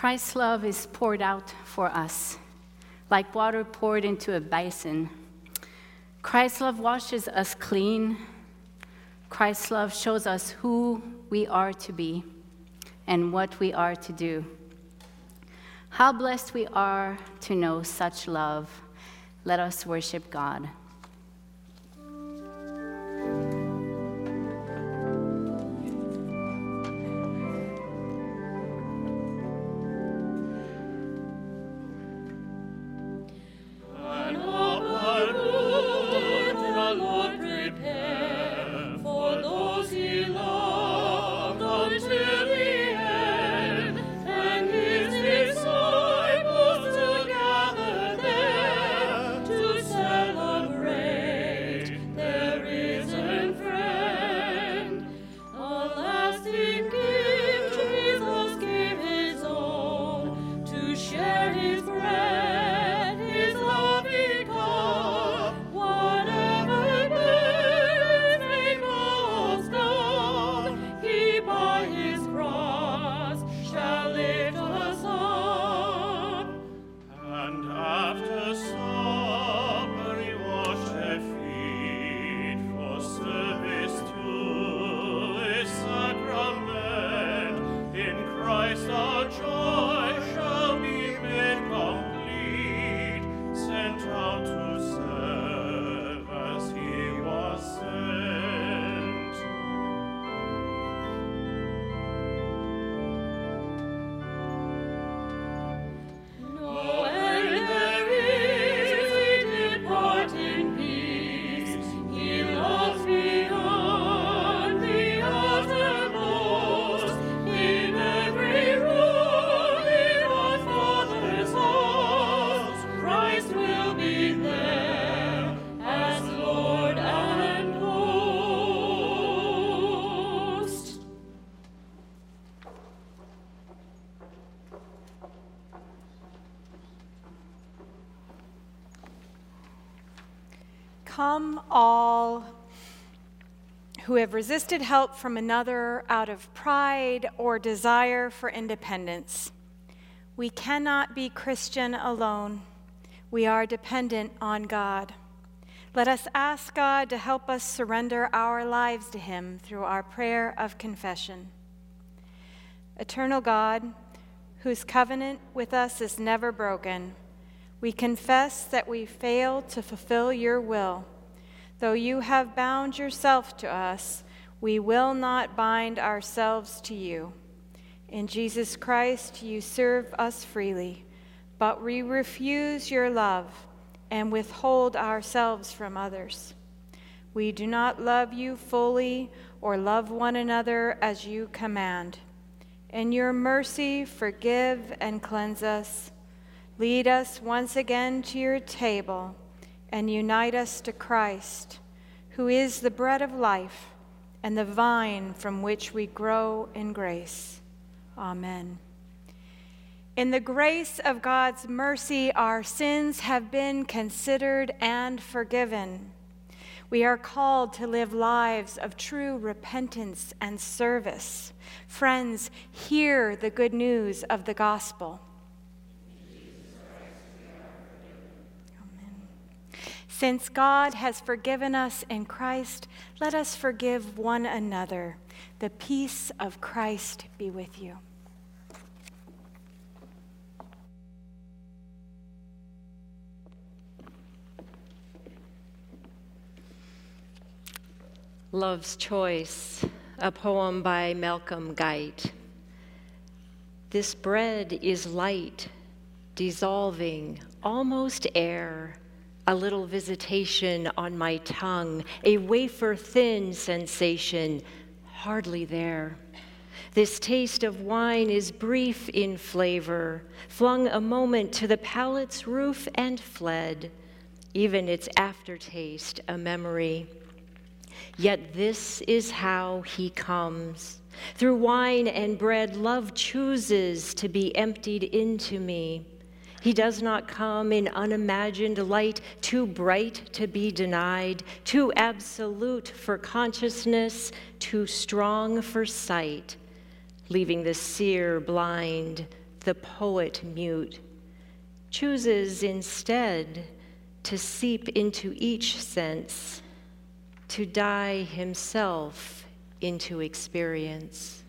Christ's love is poured out for us, like water poured into a basin. Christ's love washes us clean. Christ's love shows us who we are to be and what we are to do. How blessed we are to know such love. Let us worship God. Resisted help from another out of pride or desire for independence. We cannot be Christian alone. We are dependent on God. Let us ask God to help us surrender our lives to Him through our prayer of confession. Eternal God, whose covenant with us is never broken, we confess that we fail to fulfill your will. Though you have bound yourself to us, we will not bind ourselves to you. In Jesus Christ, you serve us freely, but we refuse your love and withhold ourselves from others. We do not love you fully or love one another as you command. In your mercy, forgive and cleanse us Lead us once again to your table and unite us to Christ, who is the bread of life and the vine from which we grow in grace. Amen. In the grace of God's mercy, our sins have been considered and forgiven. We are called to live lives of true repentance and service. Friends, hear the good news of the gospel. Since God has forgiven us in Christ, let us forgive one another. The peace of Christ be with you. Love's Choice, a poem by Malcolm Guite. This bread is light, dissolving, almost air a little visitation on my tongue, a wafer thin sensation, hardly there. This taste of wine is brief in flavor, flung a moment to the palate's roof and fled, even its aftertaste a memory. Yet this is how he comes. Through wine and bread, love chooses to be emptied into me. He does not come in unimagined light, too bright to be denied, too absolute for consciousness, too strong for sight, leaving the seer blind, the poet mute, chooses instead to seep into each sense, to die himself into experience.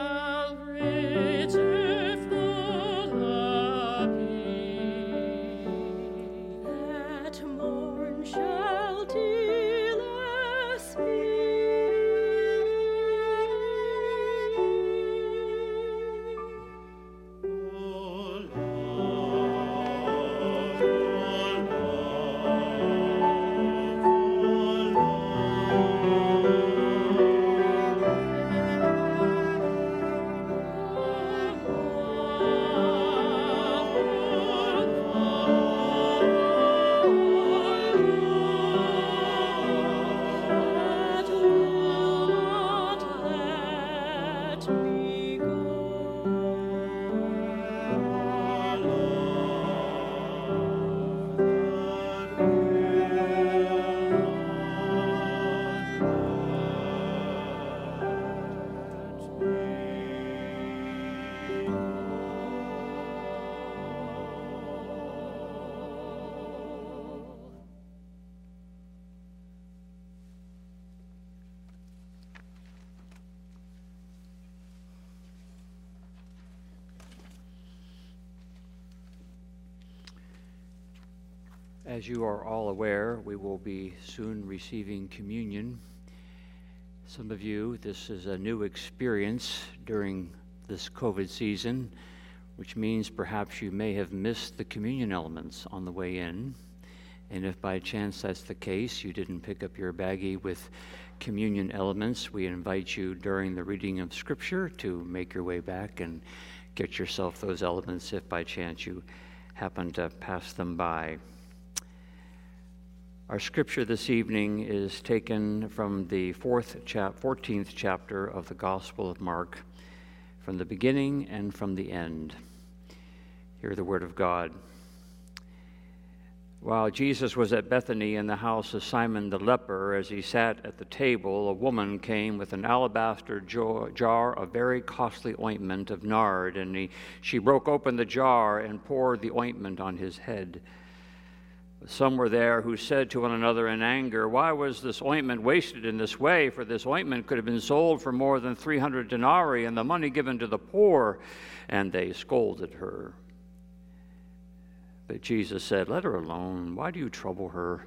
Calvary. As you are all aware, we will be soon receiving communion Some of you, this is a new experience during this COVID season, which means perhaps you may have missed the communion elements on the way in. And if by chance that's the case, you didn't pick up your baggie with communion elements, we invite you during the reading of Scripture to make your way back and get yourself those elements if by chance you happen to pass them by. Our scripture this evening is taken from the fourth chap- 14th chapter of the Gospel of Mark, from the beginning and from the end. Hear the word of God. While Jesus was at Bethany in the house of Simon the leper, as he sat at the table, a woman came with an alabaster jar of very costly ointment of nard, and he, she broke open the jar and poured the ointment on his head. Some were there who said to one another in anger, Why was this ointment wasted in this way? For this ointment could have been sold for more than 300 denarii and the money given to the poor. And they scolded her. But Jesus said, Let her alone. Why do you trouble her?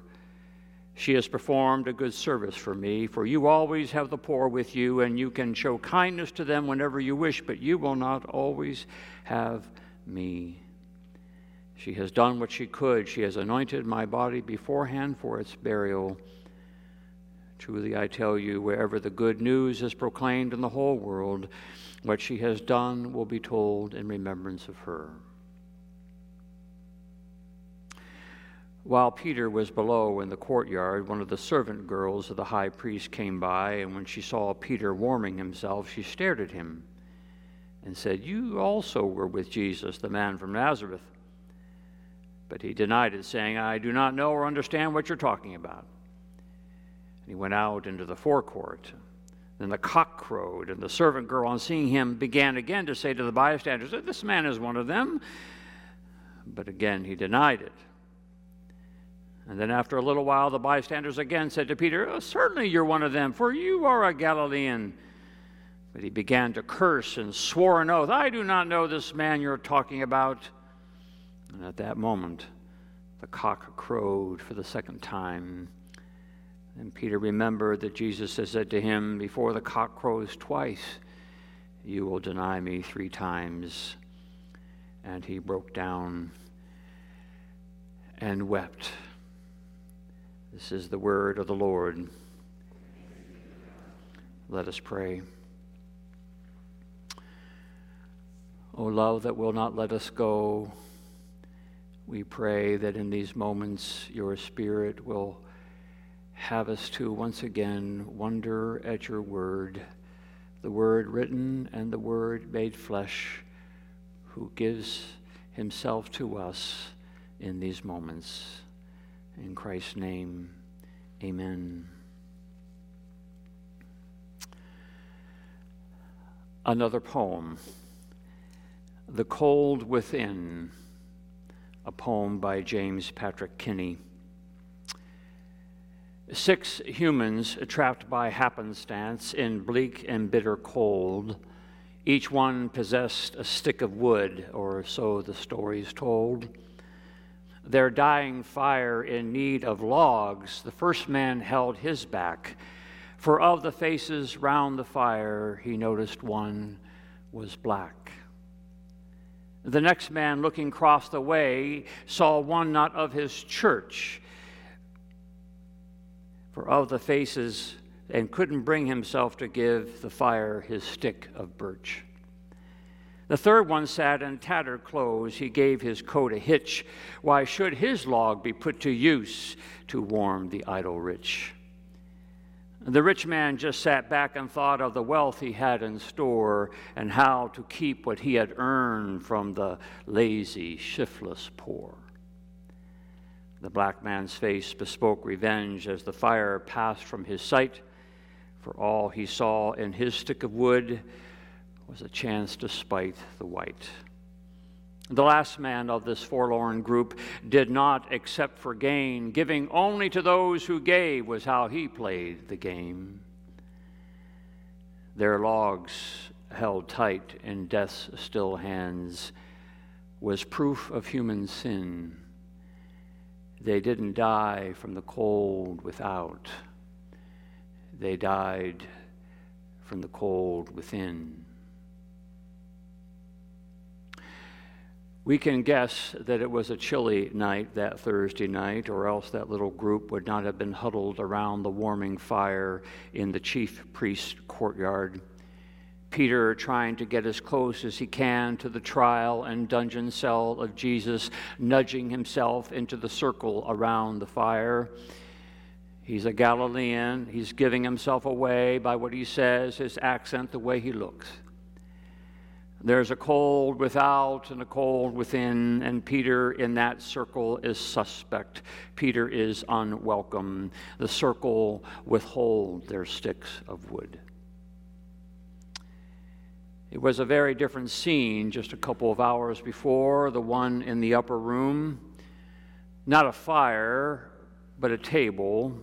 She has performed a good service for me, for you always have the poor with you, and you can show kindness to them whenever you wish, but you will not always have me. She has done what she could. She has anointed my body beforehand for its burial. Truly, I tell you, wherever the good news is proclaimed in the whole world, what she has done will be told in remembrance of her. While Peter was below in the courtyard, one of the servant girls of the high priest came by, and when she saw Peter warming himself, she stared at him and said, You also were with Jesus, the man from Nazareth. But he denied it, saying, I do not know or understand what you're talking about. And he went out into the forecourt. Then the cock crowed, and the servant girl, on seeing him, began again to say to the bystanders, This man is one of them. But again he denied it. And then after a little while, the bystanders again said to Peter, oh, Certainly you're one of them, for you are a Galilean. But he began to curse and swore an oath, I do not know this man you're talking about. And at that moment, the cock crowed for the second time. And Peter remembered that Jesus had said to him, Before the cock crows twice, you will deny me three times. And he broke down and wept. This is the word of the Lord. Let us pray. O love that will not let us go we pray that in these moments your Spirit will have us to once again wonder at your word, the word written and the word made flesh, who gives himself to us in these moments. In Christ's name, amen. Another poem, The Cold Within a poem by James Patrick Kinney. Six humans trapped by happenstance in bleak and bitter cold. Each one possessed a stick of wood, or so the stories told. Their dying fire in need of logs, the first man held his back, for of the faces round the fire he noticed one was black. The next man, looking across the way, saw one not of his church, for of the faces, and couldn't bring himself to give the fire his stick of birch. The third one sat in tattered clothes. He gave his coat a hitch. Why should his log be put to use to warm the idle rich? The rich man just sat back and thought of the wealth he had in store and how to keep what he had earned from the lazy, shiftless poor. The black man's face bespoke revenge as the fire passed from his sight, for all he saw in his stick of wood was a chance to spite the white. The last man of this forlorn group did not accept for gain. Giving only to those who gave was how he played the game. Their logs held tight in death's still hands was proof of human sin. They didn't die from the cold without, they died from the cold within. We can guess that it was a chilly night that Thursday night, or else that little group would not have been huddled around the warming fire in the chief priest's courtyard. Peter trying to get as close as he can to the trial and dungeon cell of Jesus, nudging himself into the circle around the fire. He's a Galilean. He's giving himself away by what he says, his accent, the way he looks. There's a cold without and a cold within, and Peter in that circle is suspect. Peter is unwelcome. The circle withhold their sticks of wood. It was a very different scene just a couple of hours before, the one in the upper room. Not a fire, but a table.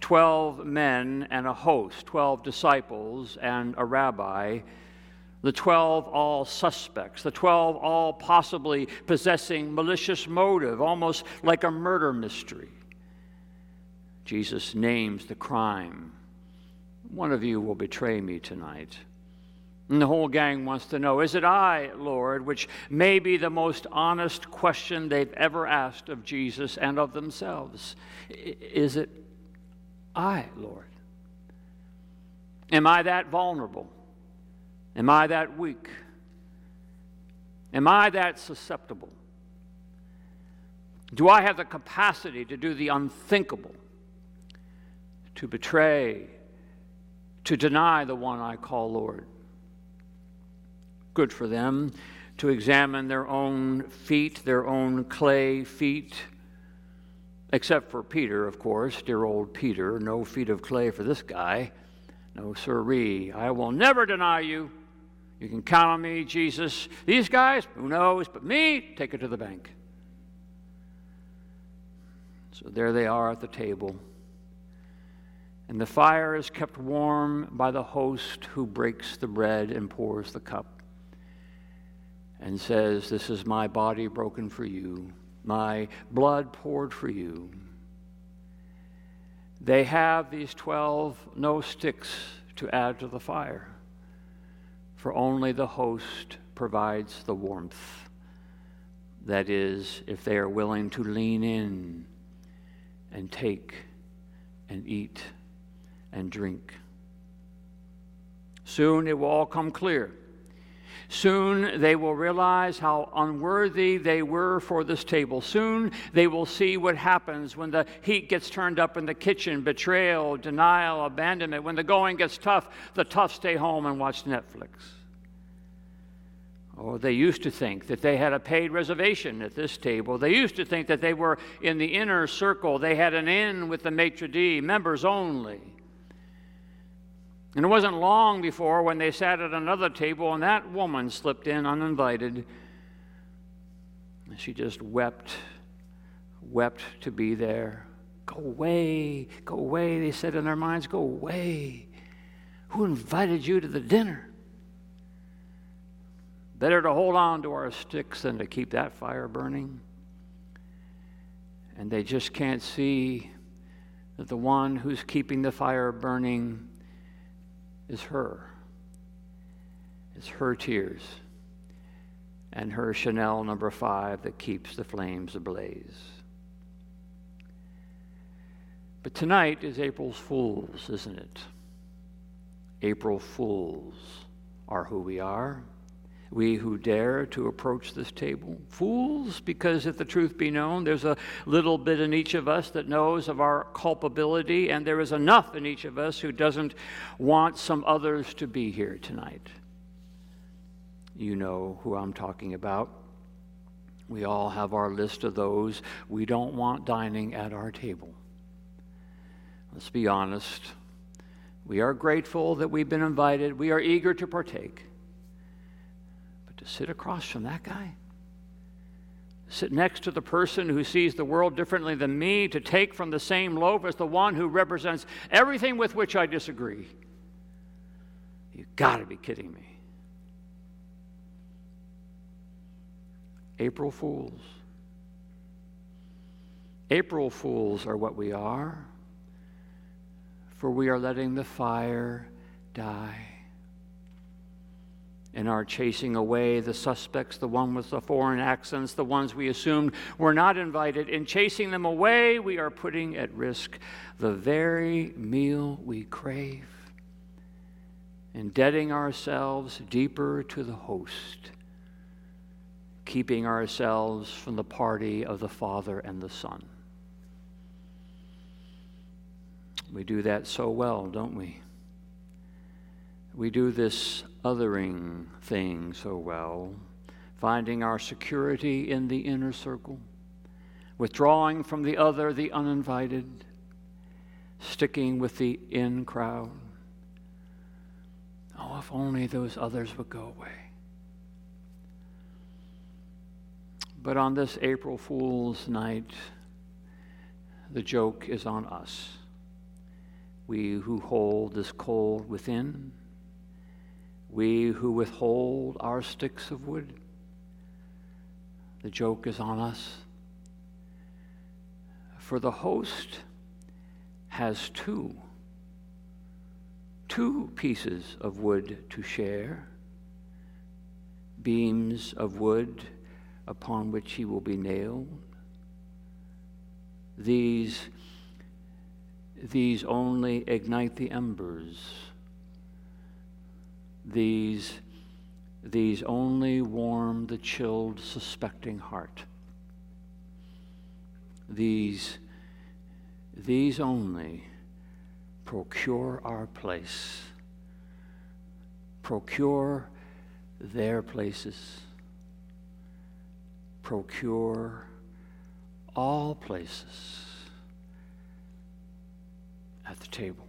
Twelve men and a host, twelve disciples and a rabbi the 12 all suspects, the 12 all possibly possessing malicious motive, almost like a murder mystery. Jesus names the crime. One of you will betray me tonight. And the whole gang wants to know Is it I, Lord? Which may be the most honest question they've ever asked of Jesus and of themselves. Is it I, Lord? Am I that vulnerable? Am I that weak? Am I that susceptible? Do I have the capacity to do the unthinkable, to betray, to deny the one I call Lord? Good for them to examine their own feet, their own clay feet, except for Peter, of course, dear old Peter. No feet of clay for this guy. No, sirree. I will never deny you. You can count on me, Jesus. These guys, who knows, but me, take it to the bank. So there they are at the table. And the fire is kept warm by the host who breaks the bread and pours the cup and says, This is my body broken for you, my blood poured for you. They have these 12 no sticks to add to the fire for only the host provides the warmth. That is, if they are willing to lean in and take and eat and drink. Soon it will all come clear. Soon they will realize how unworthy they were for this table. Soon they will see what happens when the heat gets turned up in the kitchen betrayal, denial, abandonment. When the going gets tough, the tough stay home and watch Netflix. Or they used to think that they had a paid reservation at this table. They used to think that they were in the inner circle. They had an in with the maitre d', members only. And it wasn't long before when they sat at another table and that woman slipped in uninvited. And she just wept, wept to be there. Go away, go away, they said in their minds, go away. Who invited you to the dinner? Better to hold on to our sticks than to keep that fire burning. And they just can't see that the one who's keeping the fire burning is her. It's her tears and her Chanel number five that keeps the flames ablaze. But tonight is April's Fools, isn't it? April Fools are who we are we who dare to approach this table. Fools, because if the truth be known, there's a little bit in each of us that knows of our culpability, and there is enough in each of us who doesn't want some others to be here tonight. You know who I'm talking about. We all have our list of those we don't want dining at our table. Let's be honest. We are grateful that we've been invited, we are eager to partake sit across from that guy? Sit next to the person who sees the world differently than me, to take from the same loaf as the one who represents everything with which I disagree. You've got to be kidding me. April Fools. April Fools are what we are, for we are letting the fire die. In our chasing away the suspects, the one with the foreign accents, the ones we assumed were not invited, in chasing them away, we are putting at risk the very meal we crave, indebting ourselves deeper to the host, keeping ourselves from the party of the Father and the Son. We do that so well, don't we? We do this othering thing so well, finding our security in the inner circle, withdrawing from the other, the uninvited, sticking with the in crowd. Oh, if only those others would go away. But on this April Fool's night, the joke is on us. We who hold this cold within, we who withhold our sticks of wood, the joke is on us. For the host has two, two pieces of wood to share, beams of wood upon which he will be nailed. These, these only ignite the embers. These, these only warm the chilled, suspecting heart. These, these only procure our place, procure their places procure all places at the table.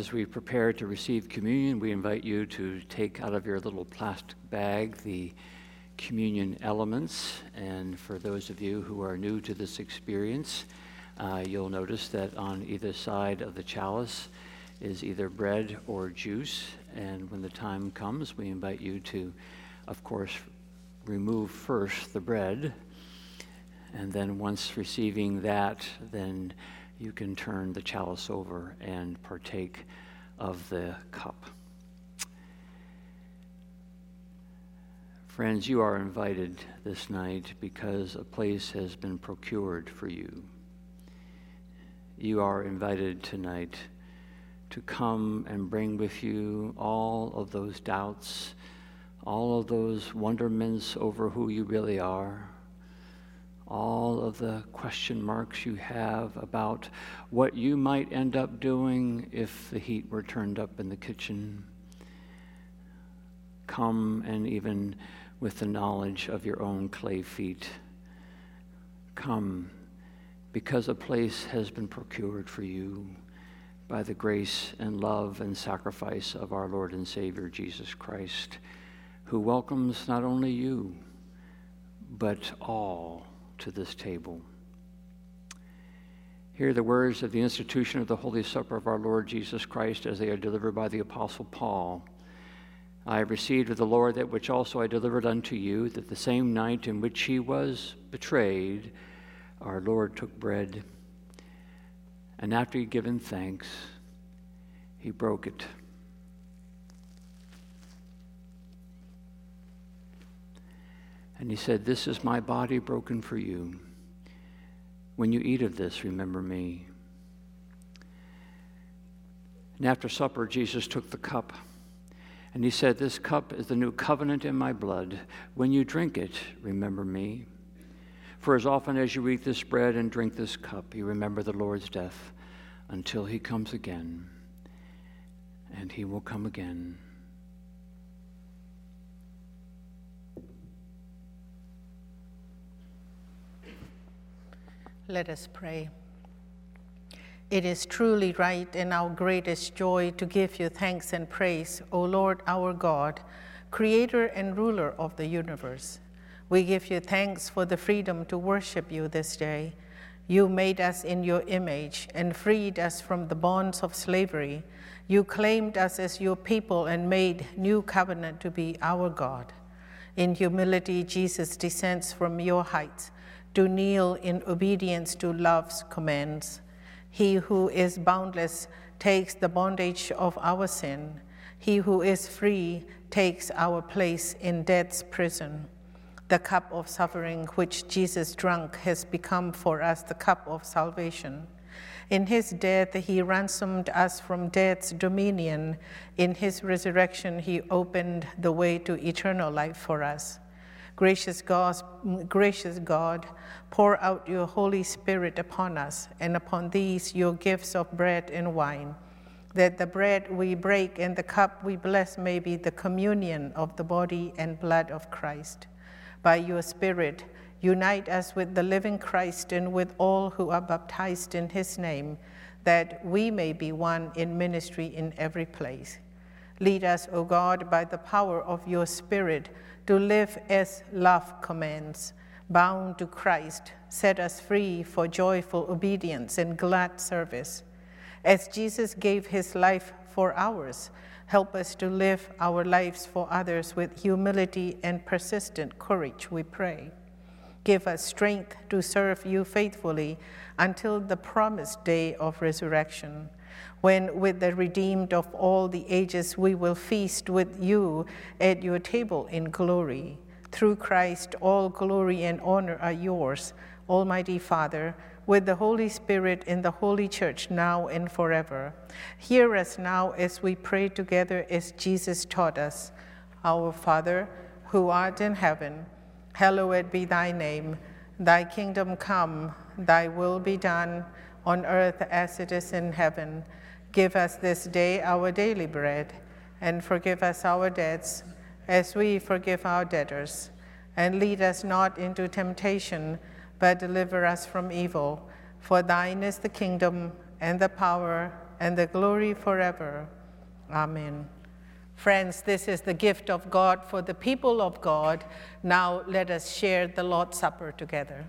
As we prepare to receive communion, we invite you to take out of your little plastic bag the communion elements. And for those of you who are new to this experience, uh, you'll notice that on either side of the chalice is either bread or juice. And when the time comes, we invite you to, of course, remove first the bread. And then once receiving that, then you can turn the chalice over and partake of the cup. Friends, you are invited this night because a place has been procured for you. You are invited tonight to come and bring with you all of those doubts, all of those wonderments over who you really are all of the question marks you have about what you might end up doing if the heat were turned up in the kitchen. Come and even with the knowledge of your own clay feet, come because a place has been procured for you by the grace and love and sacrifice of our Lord and Savior Jesus Christ, who welcomes not only you, but all to this table. Hear the words of the institution of the Holy Supper of our Lord Jesus Christ as they are delivered by the Apostle Paul. I have received of the Lord that which also I delivered unto you, that the same night in which he was betrayed, our Lord took bread, and after he had given thanks, he broke it. And he said, This is my body broken for you. When you eat of this, remember me. And after supper, Jesus took the cup. And he said, This cup is the new covenant in my blood. When you drink it, remember me. For as often as you eat this bread and drink this cup, you remember the Lord's death until he comes again. And he will come again. Let us pray. It is truly right and our greatest joy to give you thanks and praise, O Lord our God, creator and ruler of the universe. We give you thanks for the freedom to worship you this day. You made us in your image and freed us from the bonds of slavery. You claimed us as your people and made new covenant to be our God. In humility, Jesus descends from your heights to kneel in obedience to love's commands. He who is boundless takes the bondage of our sin. He who is free takes our place in death's prison. The cup of suffering which Jesus drank has become for us the cup of salvation. In his death, he ransomed us from death's dominion. In his resurrection, he opened the way to eternal life for us. Gracious God, gracious God, pour out your Holy Spirit upon us, and upon these your gifts of bread and wine, that the bread we break and the cup we bless may be the communion of the body and blood of Christ. By your Spirit, unite us with the living Christ and with all who are baptized in his name, that we may be one in ministry in every place. Lead us, O God, by the power of your Spirit to live as love commands, bound to Christ, set us free for joyful obedience and glad service. As Jesus gave his life for ours, help us to live our lives for others with humility and persistent courage, we pray. Give us strength to serve you faithfully until the promised day of resurrection when with the redeemed of all the ages we will feast with you at your table in glory. Through Christ, all glory and honor are yours, Almighty Father, with the Holy Spirit in the Holy Church now and forever. Hear us now as we pray together as Jesus taught us. Our Father, who art in heaven, hallowed be thy name. Thy kingdom come, thy will be done, on earth as it is in heaven. Give us this day our daily bread, and forgive us our debts as we forgive our debtors. And lead us not into temptation, but deliver us from evil. For thine is the kingdom, and the power, and the glory forever. Amen. Friends, this is the gift of God for the people of God. Now let us share the Lord's Supper together.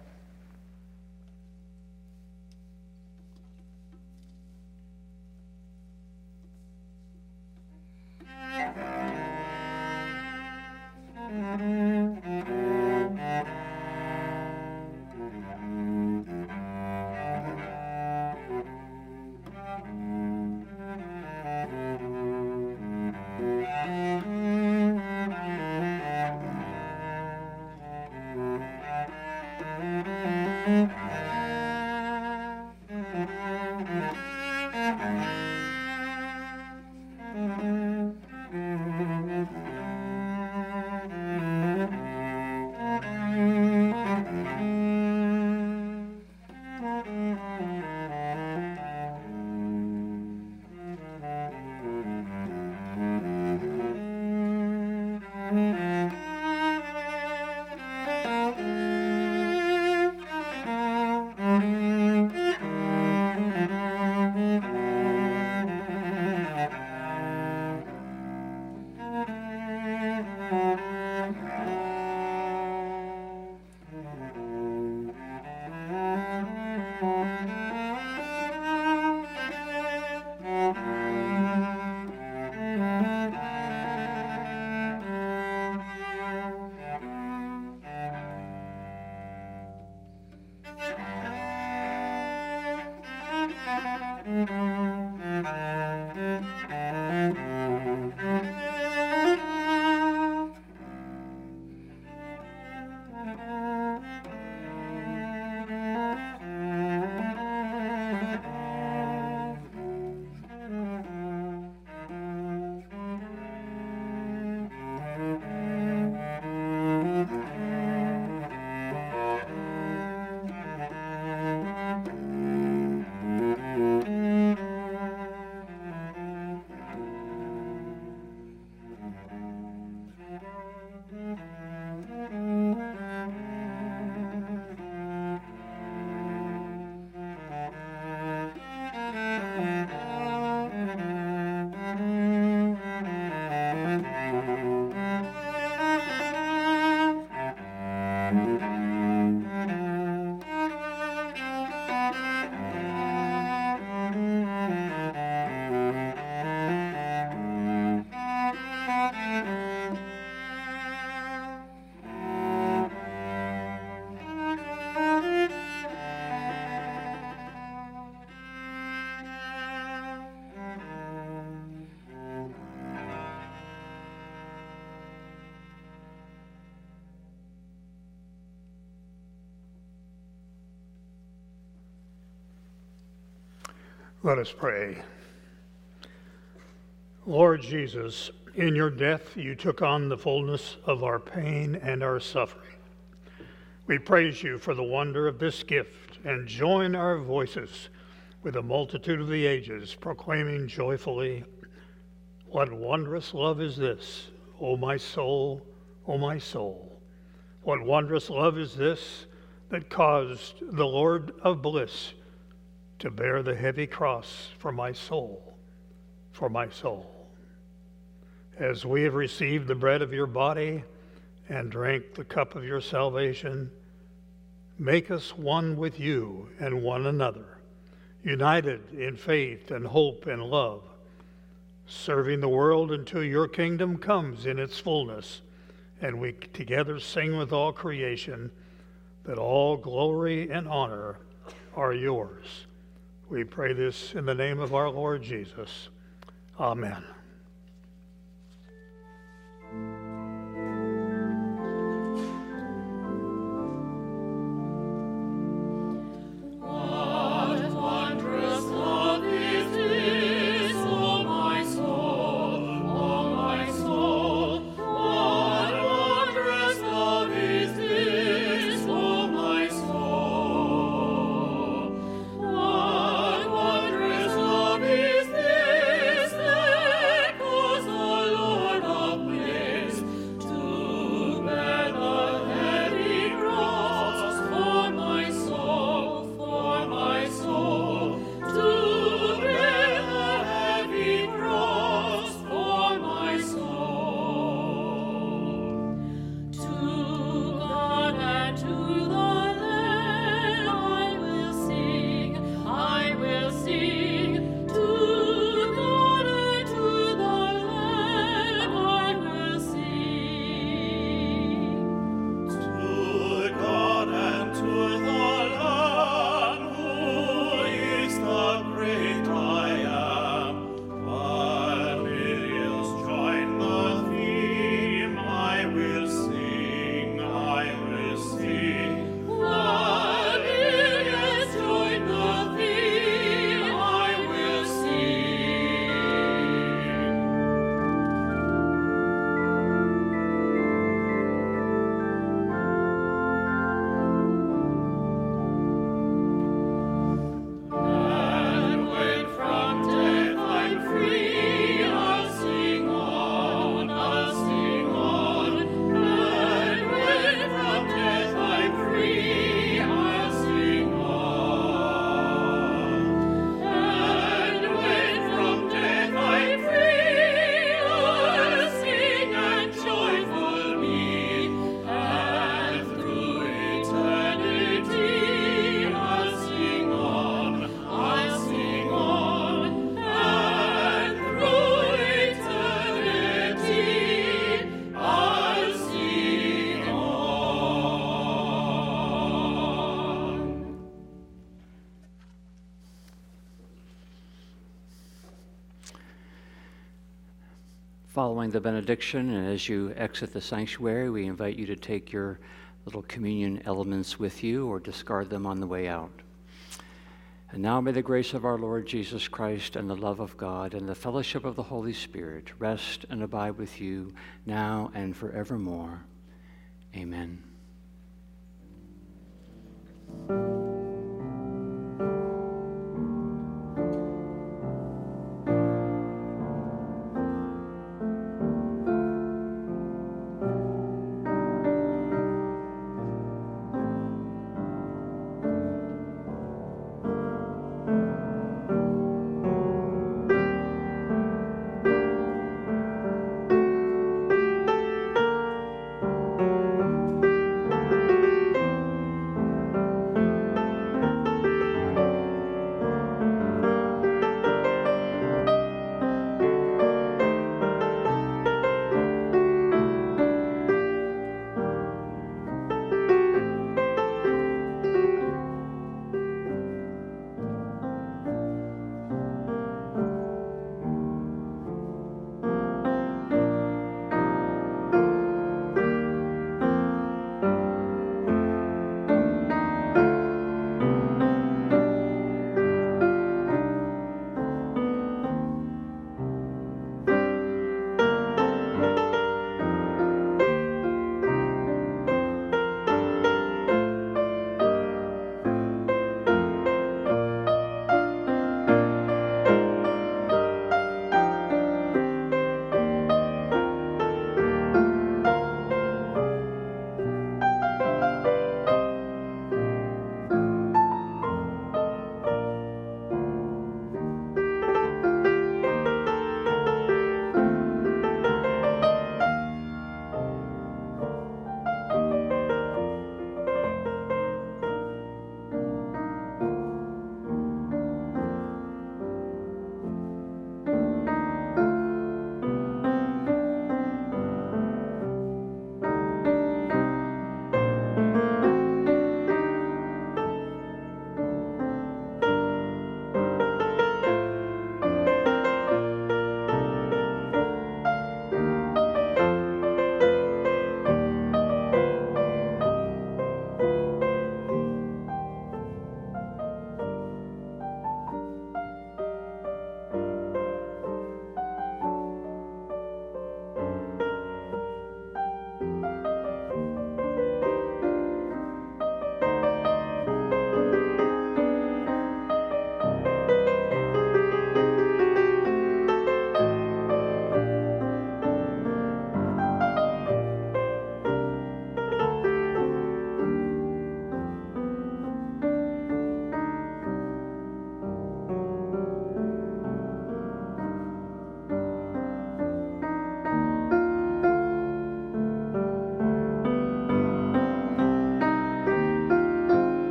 Let us pray. Lord Jesus, in your death you took on the fullness of our pain and our suffering. We praise you for the wonder of this gift and join our voices with the multitude of the ages, proclaiming joyfully, What wondrous love is this, O my soul, O my soul! What wondrous love is this that caused the Lord of bliss to bear the heavy cross for my soul, for my soul. As we have received the bread of your body and drank the cup of your salvation, make us one with you and one another, united in faith and hope and love, serving the world until your kingdom comes in its fullness, and we together sing with all creation that all glory and honor are yours we pray this in the name of our Lord Jesus. Amen. Following the benediction, and as you exit the sanctuary, we invite you to take your little communion elements with you or discard them on the way out. And now may the grace of our Lord Jesus Christ and the love of God and the fellowship of the Holy Spirit rest and abide with you now and forevermore. Amen.